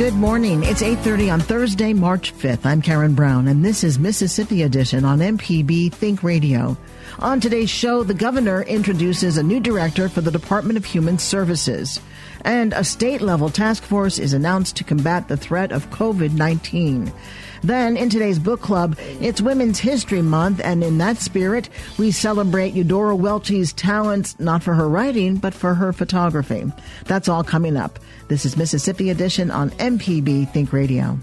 Good morning. It's 8:30 on Thursday, March 5th. I'm Karen Brown and this is Mississippi Edition on MPB Think Radio. On today's show, the governor introduces a new director for the Department of Human Services, and a state-level task force is announced to combat the threat of COVID-19. Then, in today's book club, it's Women's History Month, and in that spirit, we celebrate Eudora Welty's talents not for her writing, but for her photography. That's all coming up. This is Mississippi Edition on MPB Think Radio.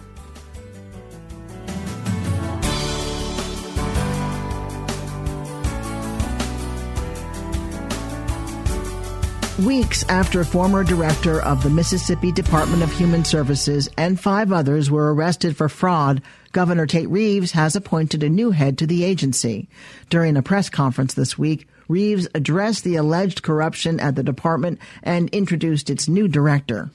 Weeks after former director of the Mississippi Department of Human Services and five others were arrested for fraud, Governor Tate Reeves has appointed a new head to the agency. During a press conference this week, Reeves addressed the alleged corruption at the department and introduced its new director.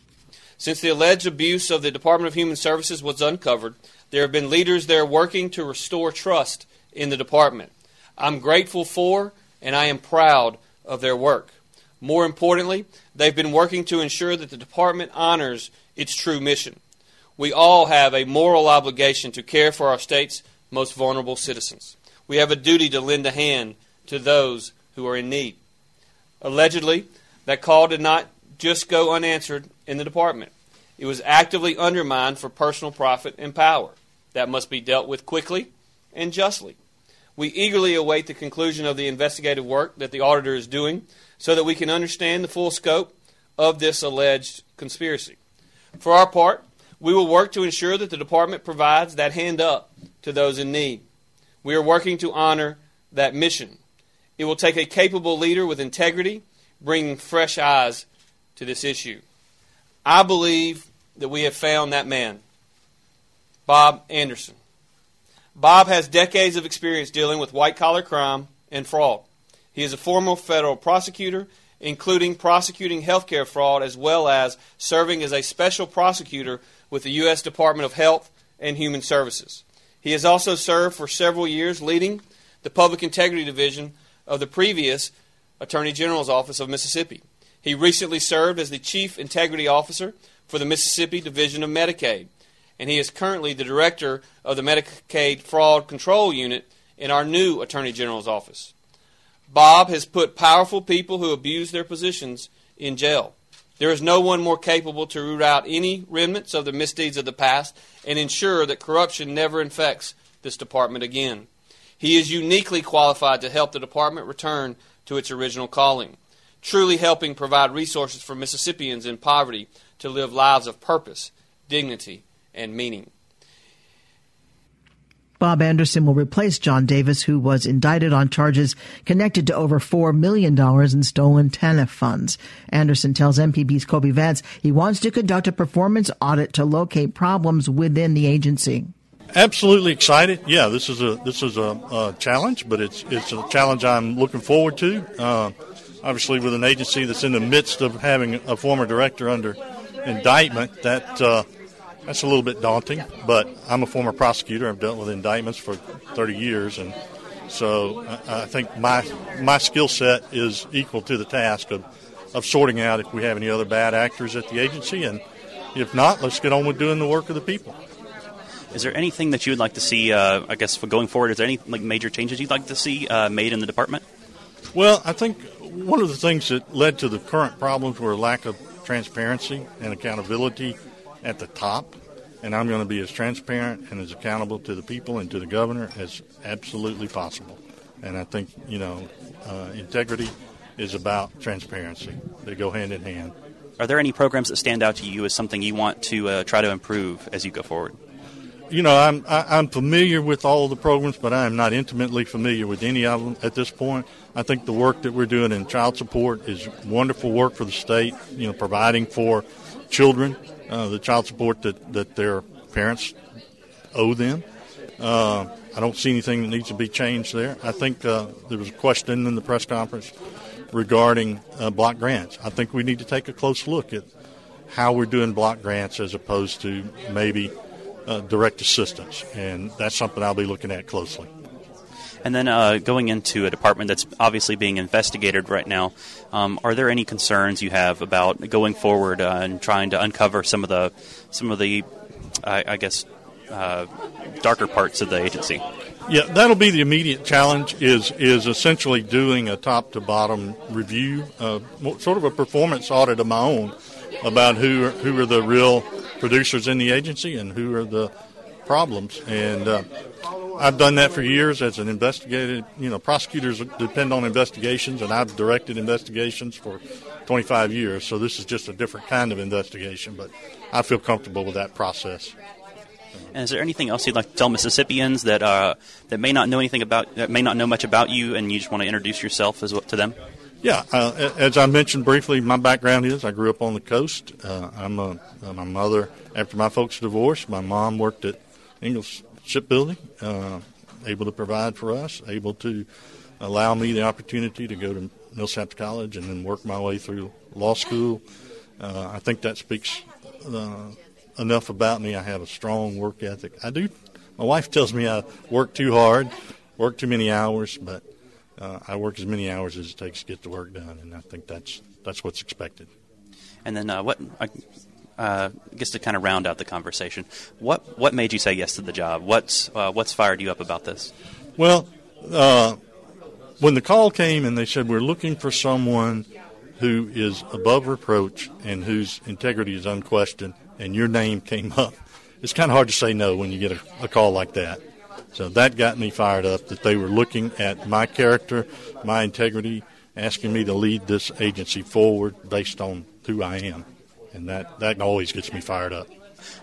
Since the alleged abuse of the Department of Human Services was uncovered, there have been leaders there working to restore trust in the department. I'm grateful for and I am proud of their work. More importantly, they've been working to ensure that the department honors its true mission. We all have a moral obligation to care for our state's most vulnerable citizens. We have a duty to lend a hand to those who are in need. Allegedly, that call did not just go unanswered in the department. It was actively undermined for personal profit and power. That must be dealt with quickly and justly. We eagerly await the conclusion of the investigative work that the auditor is doing so that we can understand the full scope of this alleged conspiracy. For our part, we will work to ensure that the department provides that hand up to those in need. We are working to honor that mission. It will take a capable leader with integrity, bringing fresh eyes to this issue. I believe that we have found that man, Bob Anderson. Bob has decades of experience dealing with white collar crime and fraud. He is a former federal prosecutor, including prosecuting healthcare fraud as well as serving as a special prosecutor with the U.S. Department of Health and Human Services. He has also served for several years leading the Public Integrity Division of the previous Attorney General's Office of Mississippi. He recently served as the Chief Integrity Officer for the Mississippi Division of Medicaid, and he is currently the Director of the Medicaid Fraud Control Unit in our new Attorney General's Office. Bob has put powerful people who abuse their positions in jail. There is no one more capable to root out any remnants of the misdeeds of the past and ensure that corruption never infects this department again. He is uniquely qualified to help the department return to its original calling, truly helping provide resources for Mississippians in poverty to live lives of purpose, dignity, and meaning. Bob Anderson will replace John Davis, who was indicted on charges connected to over $4 million in stolen TANF funds. Anderson tells MPB's Kobee Vance he wants to conduct a performance audit to locate problems within the agency. Absolutely excited. Yeah, this is a this is a, a challenge, but it's it's a challenge I'm looking forward to. Uh, obviously, with an agency that's in the midst of having a former director under indictment, that uh, that's a little bit daunting. But I'm a former prosecutor. I've dealt with indictments for 30 years, and so I, I think my my skill set is equal to the task of of sorting out if we have any other bad actors at the agency, and if not, let's get on with doing the work of the people. Is there anything that you would like to see? Uh, I guess for going forward, is there any like major changes you'd like to see uh, made in the department? Well, I think one of the things that led to the current problems were a lack of transparency and accountability at the top. And I'm going to be as transparent and as accountable to the people and to the governor as absolutely possible. And I think, you know, uh, integrity is about transparency. They go hand in hand. Are there any programs that stand out to you as something you want to uh, try to improve as you go forward? You know, I'm I, i am familiar with all the programs, but I am not intimately familiar with any of them at this point. I think the work that we're doing in child support is wonderful work for the state. You know, providing for children uh, the child support that that their parents owe them. Uh, I don't see anything that needs to be changed there. I think uh, there was a question in the press conference regarding uh, block grants. I think we need to take a close look at how we're doing block grants as opposed to maybe uh, direct assistance, and that's something I'll be looking at closely. And then uh, going into a department that's obviously being investigated right now, um, are there any concerns you have about going forward uh, and trying to uncover some of the some of the, I, I guess, uh, darker parts of the agency? Yeah, that'll be the immediate challenge. Is is essentially doing a top to bottom review, uh, sort of a performance audit of my own, about who are, who are the real producers in the agency and who are the problems. And uh, I've done that for years as an investigator. You know, prosecutors depend on investigations, and I've directed investigations for 25 years. So this is just a different kind of investigation, but I feel comfortable with that process. And is there anything else you'd like to tell Mississippians that uh, that may not know anything about, that may not know much about you, and you just want to introduce yourself as well, to them? Yeah, uh, as I mentioned briefly, my background is I grew up on the coast. Uh, I'm a, uh, my mother. After my folks divorced, my mom worked at Ingalls Shipbuilding, uh, able to provide for us, able to allow me the opportunity to go to Millsaps College and then work my way through law school. Uh, I think that speaks enough about me. I have a strong work ethic. I do. My wife tells me I work too hard, work too many hours, but uh, I work as many hours as it takes to get the work done, and I think that's that's what's expected. And then uh, what? I uh, guess to kind of round out the conversation, what what made you say yes to the job? What's uh, what's fired you up about this? Well, uh, when the call came and they said we're looking for someone who is above reproach and whose integrity is unquestioned, and your name came up, it's kind of hard to say no when you get a, a call like that. So that got me fired up that they were looking at my character, my integrity, asking me to lead this agency forward based on who I am. And that, that always gets me fired up.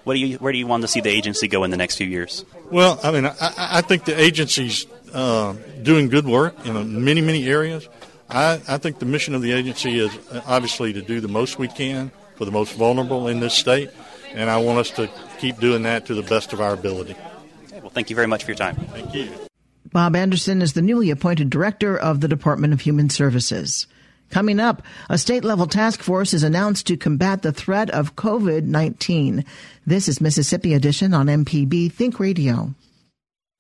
What do you, where do you want to see the agency go in the next few years? Well, I mean, I, I think the agency's uh, doing good work in many, many areas. I, I think the mission of the agency is uh, obviously to do the most we can for the most vulnerable in this state, and I want us to keep doing that to the best of our ability. Okay, well, thank you very much for your time. Thank you. Bob Anderson is the newly appointed director of the Department of Human Services. Coming up, a state level task force is announced to combat the threat of COVID 19. This is Mississippi Edition on MPB Think Radio.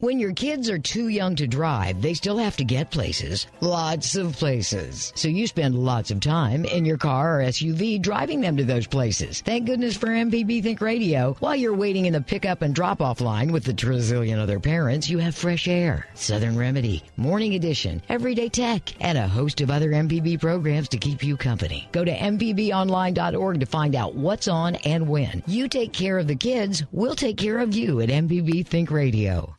When your kids are too young to drive, they still have to get places. Lots of places. So you spend lots of time in your car or SUV driving them to those places. Thank goodness for MPB Think Radio. While you're waiting in the pickup and drop off line with the trizillion other parents, you have fresh air, Southern Remedy, Morning Edition, Everyday Tech, and a host of other MPB programs to keep you company. Go to MPBOnline.org to find out what's on and when. You take care of the kids, we'll take care of you at MPB Think Radio.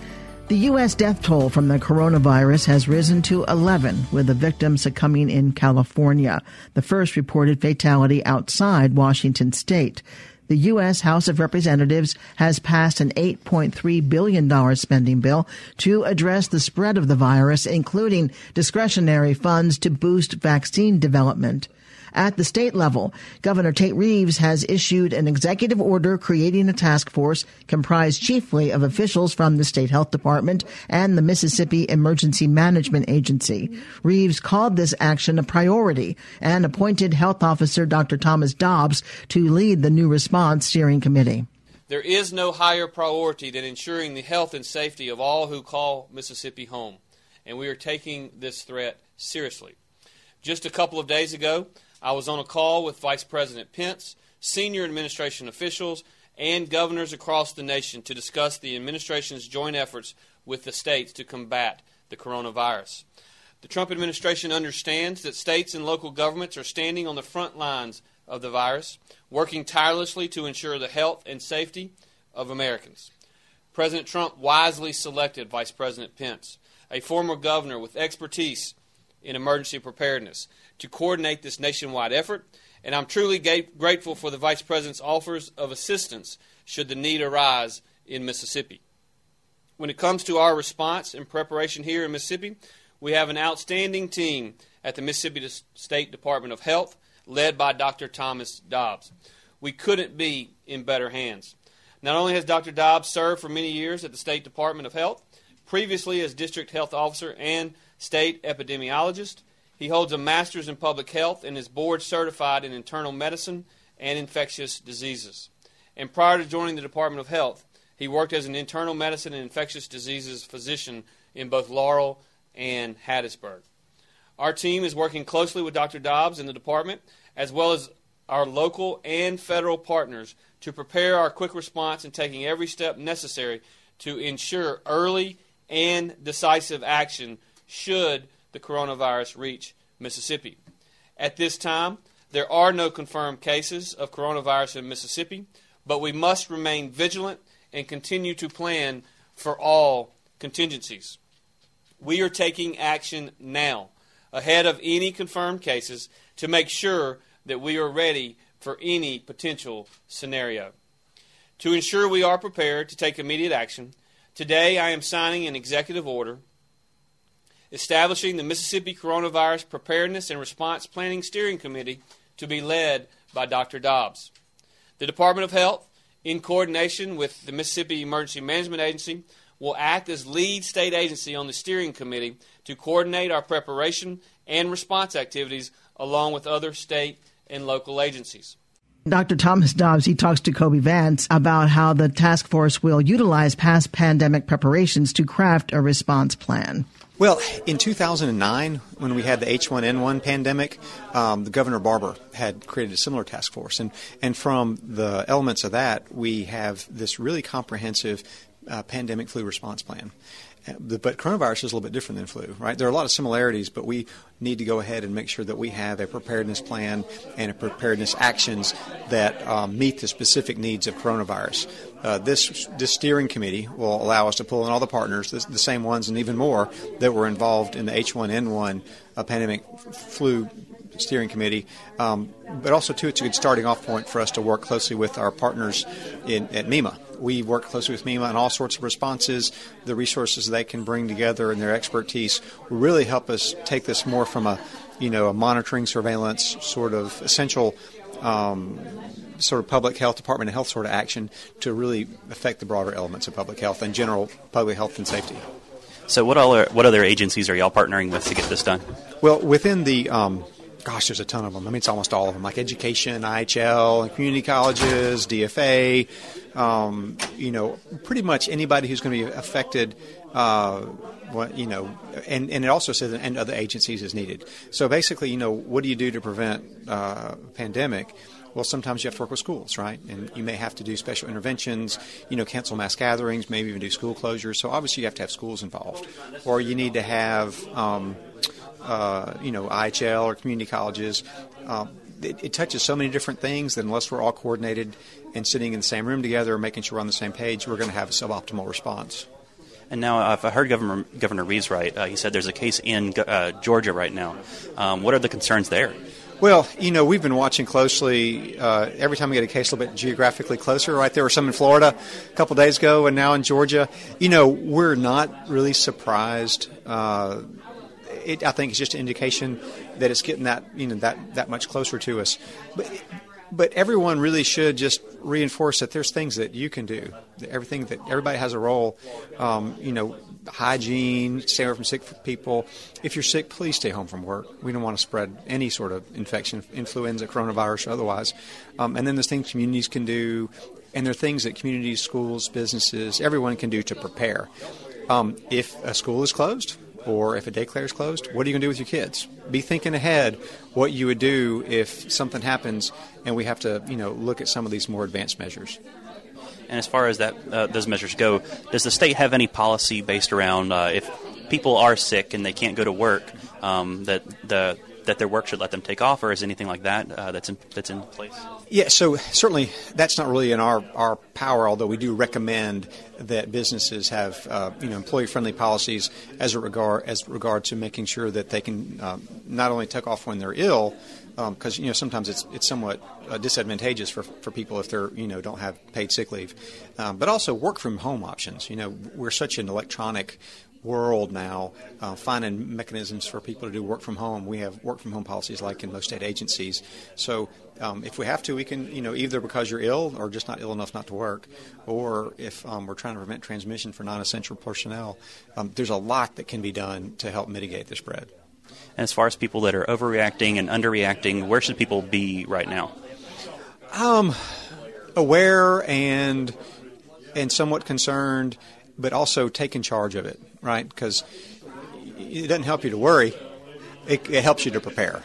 The U.S. death toll from the coronavirus has risen to 11, with the victims succumbing in California, the first reported fatality outside Washington state. The U.S. House of Representatives has passed an $8.3 billion spending bill to address the spread of the virus, including discretionary funds to boost vaccine development. At the state level, Governor Tate Reeves has issued an executive order creating a task force comprised chiefly of officials from the state health department and the Mississippi Emergency Management Agency. Reeves called this action a priority and appointed health officer Dr. Thomas Dobbs to lead the new response steering committee. There is no higher priority than ensuring the health and safety of all who call Mississippi home, and we are taking this threat seriously. Just a couple of days ago, I was on a call with Vice President Pence, senior administration officials, and governors across the nation to discuss the administration's joint efforts with the states to combat the coronavirus. The Trump administration understands that states and local governments are standing on the front lines of the virus, working tirelessly to ensure the health and safety of Americans. President Trump wisely selected Vice President Pence, a former governor with expertise in emergency preparedness, to coordinate this nationwide effort, and I'm truly ga- grateful for the Vice President's offers of assistance should the need arise in Mississippi. When it comes to our response and preparation here in Mississippi, we have an outstanding team at the Mississippi State Department of Health, led by Dr. Thomas Dobbs. We couldn't be in better hands. Not only has Dr. Dobbs served for many years at the State Department of Health, previously as District Health Officer and State Epidemiologist, he holds a master's in public health and is board certified in internal medicine and infectious diseases. And prior to joining the Department of Health, he worked as an internal medicine and infectious diseases physician in both Laurel and Hattiesburg. Our team is working closely with Dr. Dobbs in the department, as well as our local and federal partners, to prepare our quick response and taking every step necessary to ensure early and decisive action should the coronavirus reach Mississippi. At this time, there are no confirmed cases of coronavirus in Mississippi, but we must remain vigilant and continue to plan for all contingencies. We are taking action now, ahead of any confirmed cases, to make sure that we are ready for any potential scenario. To ensure we are prepared to take immediate action, today I am signing an executive order establishing the Mississippi Coronavirus Preparedness and Response Planning Steering Committee to be led by Dr. Dobbs. The Department of Health, in coordination with the Mississippi Emergency Management Agency, will act as lead state agency on the steering committee to coordinate our preparation and response activities along with other state and local agencies. Dr. Thomas Dobbs, he talks to Kobee Vance about how the task force will utilize past pandemic preparations to craft a response plan. Well, in 2009, when we had the H1N1 pandemic, um, the Governor Barbour had created a similar task force, and and from the elements of that, we have this really comprehensive uh, pandemic flu response plan. But coronavirus is a little bit different than flu, right? There are a lot of similarities, but we need to go ahead and make sure that we have a preparedness plan and a preparedness actions that um, meet the specific needs of coronavirus. Uh, this, this steering committee will allow us to pull in all the partners, the, the same ones and even more that were involved in the H1N1 uh, pandemic flu steering committee. Um, but also, too, it's a good starting off point for us to work closely with our partners in, at MEMA we work closely with MEMA on all sorts of responses. The resources they can bring together and their expertise will really help us take this more from a, you know, a monitoring, surveillance sort of essential. Um, sort of public health, Department of Health sort of action to really affect the broader elements of public health and general public health and safety. So, what other what other agencies are y'all partnering with to get this done? Well, within the um, gosh, there's a ton of them. I mean, it's almost all of them, like education, IHL, community colleges, DFA, um, you know, pretty much anybody who's going to be affected. Uh, what, you know, and, and it also says and other agencies is needed. So basically, you know, what do you do to prevent uh, pandemic? Well, sometimes you have to work with schools, right? And you may have to do special interventions, you know, cancel mass gatherings, maybe even do school closures. So obviously, you have to have schools involved, or you need to have, um, uh, you know, IHL or community colleges. Um, it, it, touches so many different things that unless we're all coordinated and sitting in the same room together, making sure we're on the same page, we're going to have a suboptimal response. And now, uh, if I heard Governor, Governor Reeves right, uh, he said there's a case in uh, Georgia right now. Um, what are the concerns there? Well, you know, we've been watching closely. Uh, every time we get a case a little bit geographically closer, right? There were some in Florida a couple days ago, and now in Georgia. You know, we're not really surprised. Uh, it, I think it's just an indication that it's getting that you know that that much closer to us. But but everyone really should just reinforce that there's things that you can do. Everything that everybody has a role. Um, you know, hygiene, stay away from sick people. If you're sick, please stay home from work. We don't want to spread any sort of infection, influenza, coronavirus, or otherwise. Um, and then there's things communities can do, and there are things that communities, schools, businesses, everyone can do to prepare. Um, if a school is closed, or if a daycare is closed, what are you going to do with your kids? Be thinking ahead what you would do if something happens and we have to, you know, look at some of these more advanced measures. And as far as that uh, those measures go, does the state have any policy based around uh, if people are sick and they can't go to work, um, that the that their work should let them take off, or is anything like that uh, that's in, that's in place? Yeah, so certainly that's not really in our, our power. Although we do recommend that businesses have uh, you know employee friendly policies as a regard as regard to making sure that they can uh, not only take off when they're ill, because um, you know sometimes it's it's somewhat uh, disadvantageous for, for people if they're you know don't have paid sick leave, um, but also work from home options. You know we're such an electronic world now, uh, finding mechanisms for people to do work from home. We have work from home policies like in most state agencies. So um, if we have to, we can, you know, either because you're ill or just not ill enough not to work, or if um, we're trying to prevent transmission for non-essential personnel, um, there's a lot that can be done to help mitigate the spread. And as far as people that are overreacting and underreacting, where should people be right now? Um, aware and and somewhat concerned, but also taking charge of it right? Because it doesn't help you to worry; it, it helps you to prepare.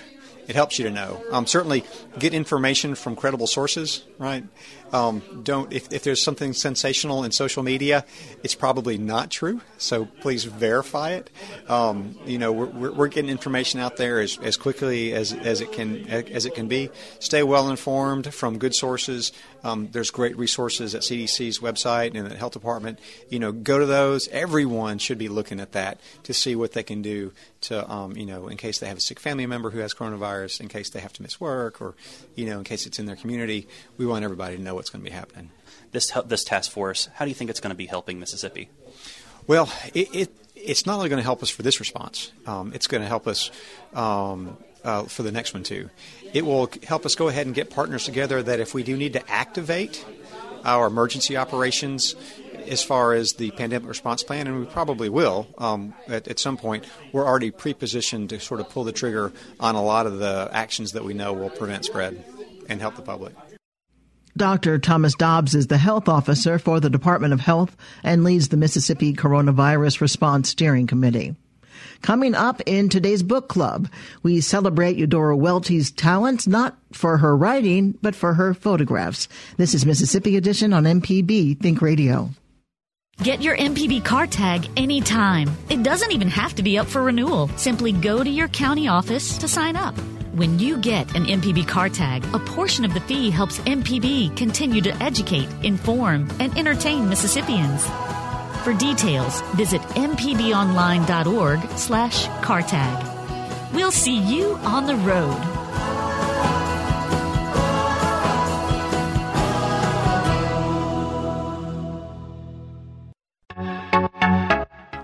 It helps you to know. Um, certainly, get information from credible sources, right? Um, don't if, if there's something sensational in social media, it's probably not true. So please verify it. Um, you know, we're, we're, getting information out there as, as quickly as, as it can as it can be. Stay well informed from good sources. Um, there's great resources at CDC's website and the health department. You know, go to those. Everyone should be looking at that to see what they can do to, um, you know, in case they have a sick family member who has coronavirus, in case they have to miss work, or, you know, in case it's in their community. We want everybody to know what's going to be happening. This this task force, how do you think it's going to be helping Mississippi? Well, it, it it's not only going to help us for this response. Um, it's going to help us um, uh, for the next one too. It will help us go ahead and get partners together that if we do need to activate our emergency operations as far as the pandemic response plan, and we probably will um, at, at, some point, we're already pre-positioned to sort of pull the trigger on a lot of the actions that we know will prevent spread and help the public. Dr. Thomas Dobbs is the health officer for the Department of Health and leads the Mississippi Coronavirus Response Steering Committee. Coming up in today's book club, we celebrate Eudora Welty's talents not for her writing, but for her photographs. This is Mississippi Edition on MPB Think Radio. Get your MPB car tag anytime. It doesn't even have to be up for renewal. Simply go to your county office to sign up. When you get an MPB car tag, a portion of the fee helps MPB continue to educate, inform, and entertain Mississippians. For details, visit mpbonline.org slash cartag. We'll see you on the road.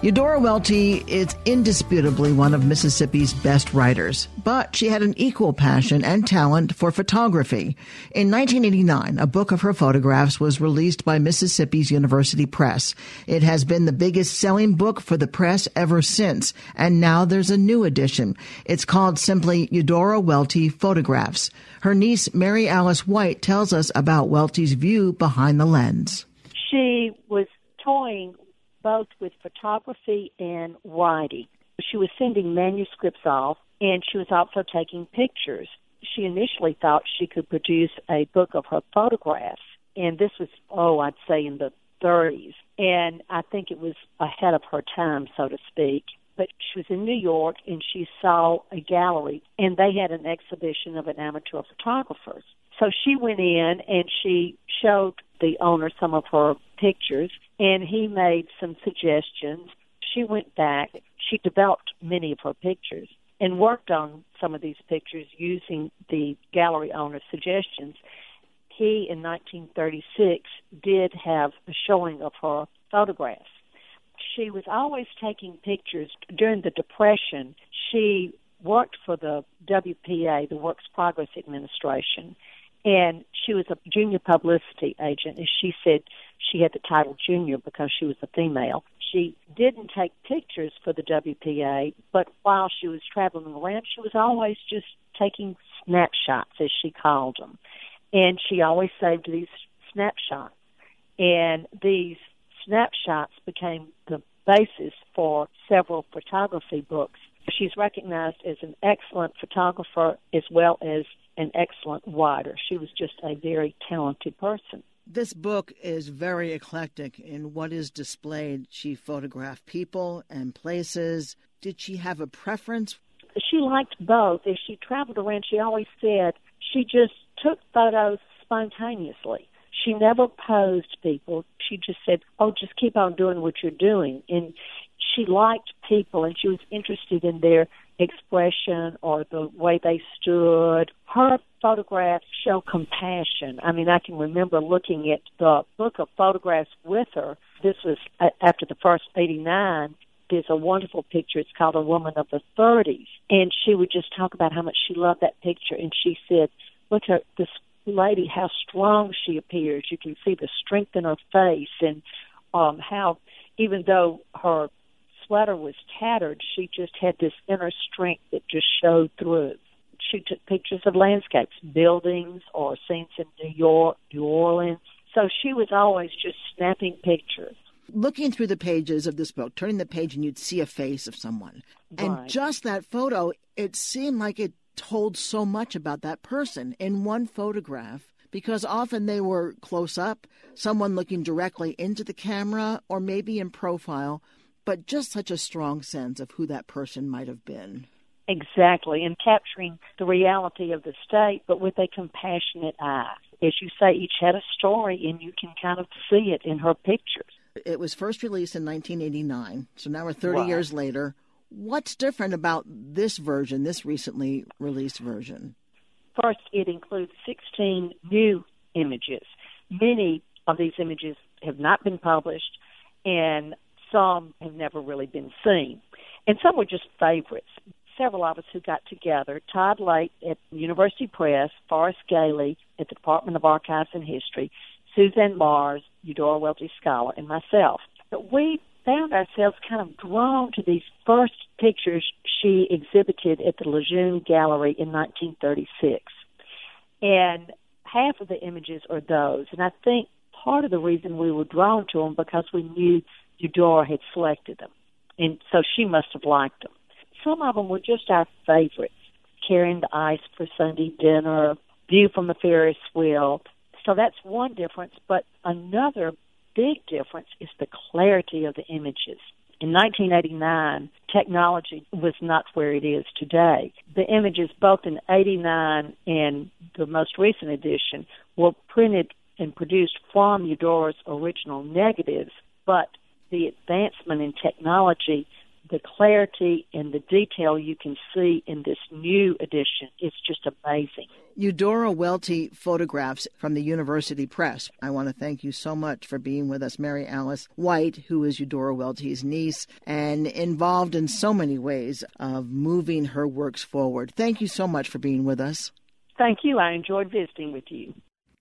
Eudora Welty is indisputably one of Mississippi's best writers, but she had an equal passion and talent for photography. In 1989, a book of her photographs was released by Mississippi's University Press. It has been the biggest selling book for the press ever since, and now there's a new edition. It's called simply Eudora Welty Photographs. Her niece, Mary Alice White, tells us about Welty's view behind the lens. She was toying both with photography and writing. She was sending manuscripts off and she was also taking pictures. She initially thought she could produce a book of her photographs, and this was, oh, I'd say in the 30s. And I think it was ahead of her time, so to speak. But she was in New York and she saw a gallery, and they had an exhibition of an amateur photographer. So she went in and she showed the owner some of her pictures, and he made some suggestions. She went back. She developed many of her pictures and worked on some of these pictures using the gallery owner's suggestions. He, in 1936, did have a showing of her photographs. She was always taking pictures. During the Depression, she worked for the WPA, the Works Progress Administration, and she was a junior publicity agent. And she said she had the title junior because she was a female. She didn't take pictures for the WPA, but while she was traveling around, she was always just taking snapshots, as she called them. And she always saved these snapshots. And these snapshots became the basis for several photography books. She's recognized as an excellent photographer as well as an excellent writer. She was just a very talented person. This book is very eclectic in what is displayed. She photographed people and places. Did she have a preference? She liked both. As she traveled around, she always said she just took photos spontaneously. She never posed people. She just said, "Oh, just keep on doing what you're doing." And she liked people and she was interested in their expression or the way they stood. Her photographs show compassion. I mean, I can remember looking at the book of photographs with her. This was after the first 89. There's a wonderful picture. It's called A Woman of the 30s. And she would just talk about how much she loved that picture. And she said, look at this lady, how strong she appears. You can see the strength in her face and um, how even though her sweater was tattered, she just had this inner strength that just showed through. She took pictures of landscapes, buildings, or scenes in New York, New Orleans. So she was always just snapping pictures. Looking through the pages of this book, turning the page and you'd see a face of someone. Right. And just that photo, it seemed like it told so much about that person in one photograph because often they were close up, someone looking directly into the camera, or maybe in profile, but just such a strong sense of who that person might have been. Exactly, and capturing the reality of the state, but with a compassionate eye. As you say, each had a story, and you can kind of see it in her pictures. It was first released in 1989, so now we're 30 Right. years later. What's different about this version, this recently released version? First, it includes 16 new images. Many of these images have not been published, and some have never really been seen. And some were just favorites. Several of us who got together, Todd Lake at University Press, Forrest Galey at the Department of Archives and History, Suzanne Marrs, Eudora Welty Scholar, and myself. But we found ourselves kind of drawn to these first pictures she exhibited at the Lugene Gallery in 1936. And half of the images are those. And I think part of the reason we were drawn to them because we knew Eudora had selected them. And so she must have liked them. Some of them were just our favorites. Carrying the ice for Sunday dinner, view from the Ferris wheel. So that's one difference. But another big difference is the clarity of the images. In 1989, technology was not where it is today. The images, both in 89 and the most recent edition, were printed and produced from Eudora's original negatives, but the advancement in technology the clarity and the detail you can see in this new edition is just amazing. Eudora Welty photographs from the University Press. I want to thank you so much for being with us, Mary Alice White, who is Eudora Welty's niece and involved in so many ways of moving her works forward. Thank you so much for being with us. Thank you. I enjoyed visiting with you.